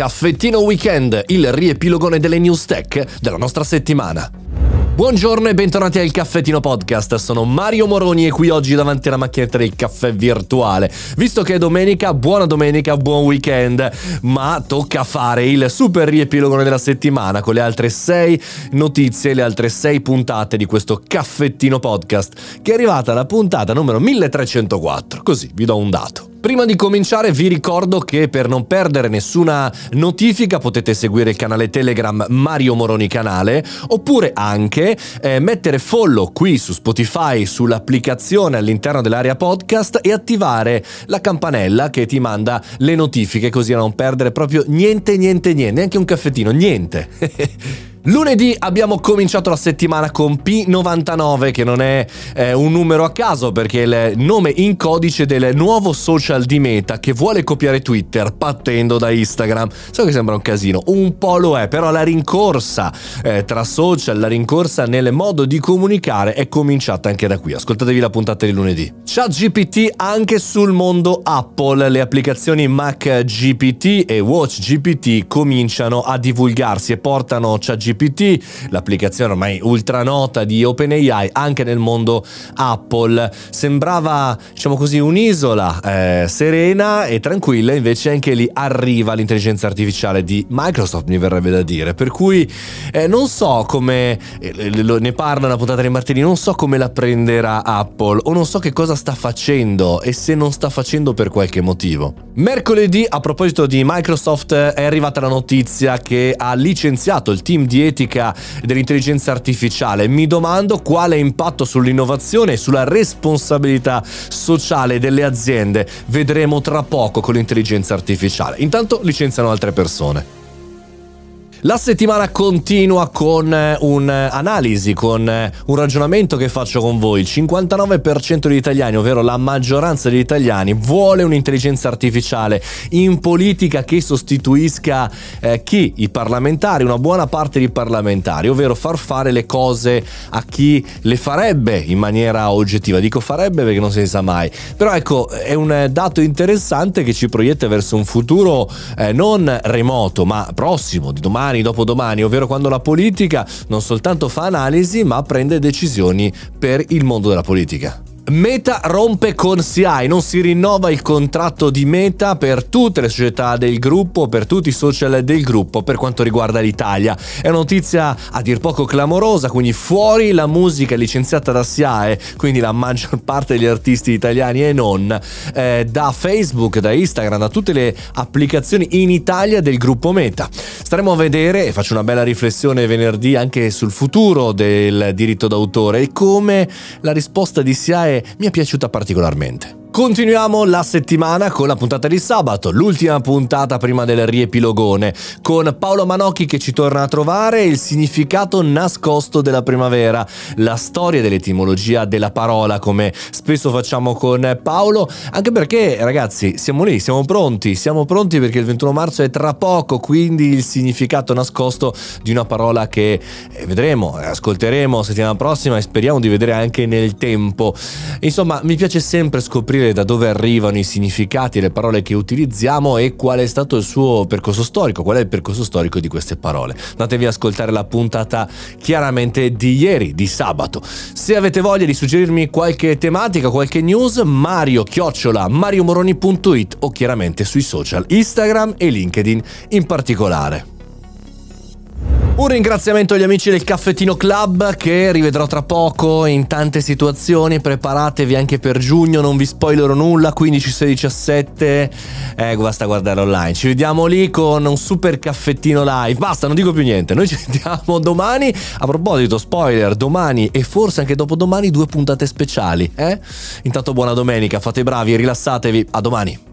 Caffettino Weekend, il riepilogone delle news tech della nostra settimana. Buongiorno e bentornati al Caffettino Podcast, sono Mario Moroni e qui oggi davanti alla macchinetta del caffè virtuale. Visto che è domenica, buona domenica, buon weekend, ma tocca fare il super riepilogone della settimana con le altre 6 notizie, le altre 6 puntate di questo Caffettino Podcast, che è arrivata la puntata numero 1304, così vi do un dato. Prima di cominciare vi ricordo che per non perdere nessuna notifica potete seguire il canale Telegram Mario Moroni Canale oppure anche eh, mettere follow qui su Spotify sull'applicazione all'interno dell'area podcast e attivare la campanella che ti manda le notifiche così da non perdere proprio niente niente niente, neanche un caffettino, niente. Lunedì abbiamo cominciato la settimana con P99 che non è eh, un numero a caso perché è il nome in codice del nuovo social di Meta che vuole copiare Twitter partendo da Instagram. So che sembra un casino, un po' lo è, però la rincorsa eh, tra social, la rincorsa nel modo di comunicare è cominciata anche da qui. Ascoltatevi la puntata di lunedì. ChatGPT anche sul mondo Apple, le applicazioni Mac GPT e Watch GPT cominciano a divulgarsi e portano ChatGPT ChatGPT, l'applicazione ormai ultra nota di OpenAI anche nel mondo Apple. Sembrava, diciamo così, un'isola eh, serena e tranquilla, invece anche lì arriva l'intelligenza artificiale di Microsoft, mi verrebbe da dire. Per cui eh, non so come, eh, ne parla una puntata di Martini, non so come la prenderà Apple o non so che cosa sta facendo e se non sta facendo per qualche motivo. Mercoledì, a proposito di Microsoft, è arrivata la notizia che ha licenziato il team di etica dell'intelligenza artificiale. Mi domando quale impatto sull'innovazione e sulla responsabilità sociale delle aziende vedremo tra poco con l'intelligenza artificiale. Intanto licenziano altre persone. La settimana continua con eh, un'analisi, con eh, un ragionamento che faccio con voi. Il 59% degli italiani, ovvero la maggioranza degli italiani, vuole un'intelligenza artificiale in politica che sostituisca eh, chi? I parlamentari, una buona parte di parlamentari, ovvero far fare le cose a chi le farebbe in maniera oggettiva. Dico farebbe perché non si sa mai. Però ecco, è un dato interessante che ci proietta verso un futuro eh, non remoto, ma prossimo, di domani domani, dopodomani, ovvero quando la politica non soltanto fa analisi ma prende decisioni per il mondo della politica. Meta rompe con CI, non si rinnova il contratto di Meta per tutte le società del gruppo, per tutti i social del gruppo per quanto riguarda l'Italia. È una notizia a dir poco clamorosa, quindi fuori la musica licenziata da SIAE, quindi la maggior parte degli artisti italiani e non, eh, da Facebook, da Instagram, da tutte le applicazioni in Italia del gruppo Meta. Staremo a vedere, e faccio una bella riflessione venerdì anche sul futuro del diritto d'autore e come la risposta di SIAE mi è piaciuta particolarmente. Continuiamo la settimana con la puntata di sabato, l'ultima puntata prima del riepilogone, con Paolo Manocchi che ci torna a trovare il significato nascosto della primavera, la storia dell'etimologia della parola, come spesso facciamo con Paolo, anche perché ragazzi siamo lì, siamo pronti, siamo pronti perché il 21 marzo è tra poco, quindi il significato nascosto di una parola che eh, vedremo, ascolteremo settimana prossima e speriamo di vedere anche nel tempo. Insomma, mi piace sempre scoprire scoprire da dove arrivano i significati le parole che utilizziamo e qual è stato il suo percorso storico, qual è il percorso storico di queste parole. Andatevi ad ascoltare la puntata chiaramente di ieri, di sabato. Se avete voglia di suggerirmi qualche tematica, qualche news, mario chiocciola mariomoroni.it o chiaramente sui social Instagram e LinkedIn in particolare. Un ringraziamento agli amici del Caffettino Club che rivedrò tra poco in tante situazioni. Preparatevi anche per giugno, non vi spoilerò nulla. 15, 16, 17. Eh, basta guardare online. Ci vediamo lì con un super caffettino live. Basta, non dico più niente. Noi ci vediamo domani. A proposito, spoiler, domani e forse anche dopodomani due puntate speciali. Eh? Intanto buona domenica, fate bravi, rilassatevi. A domani.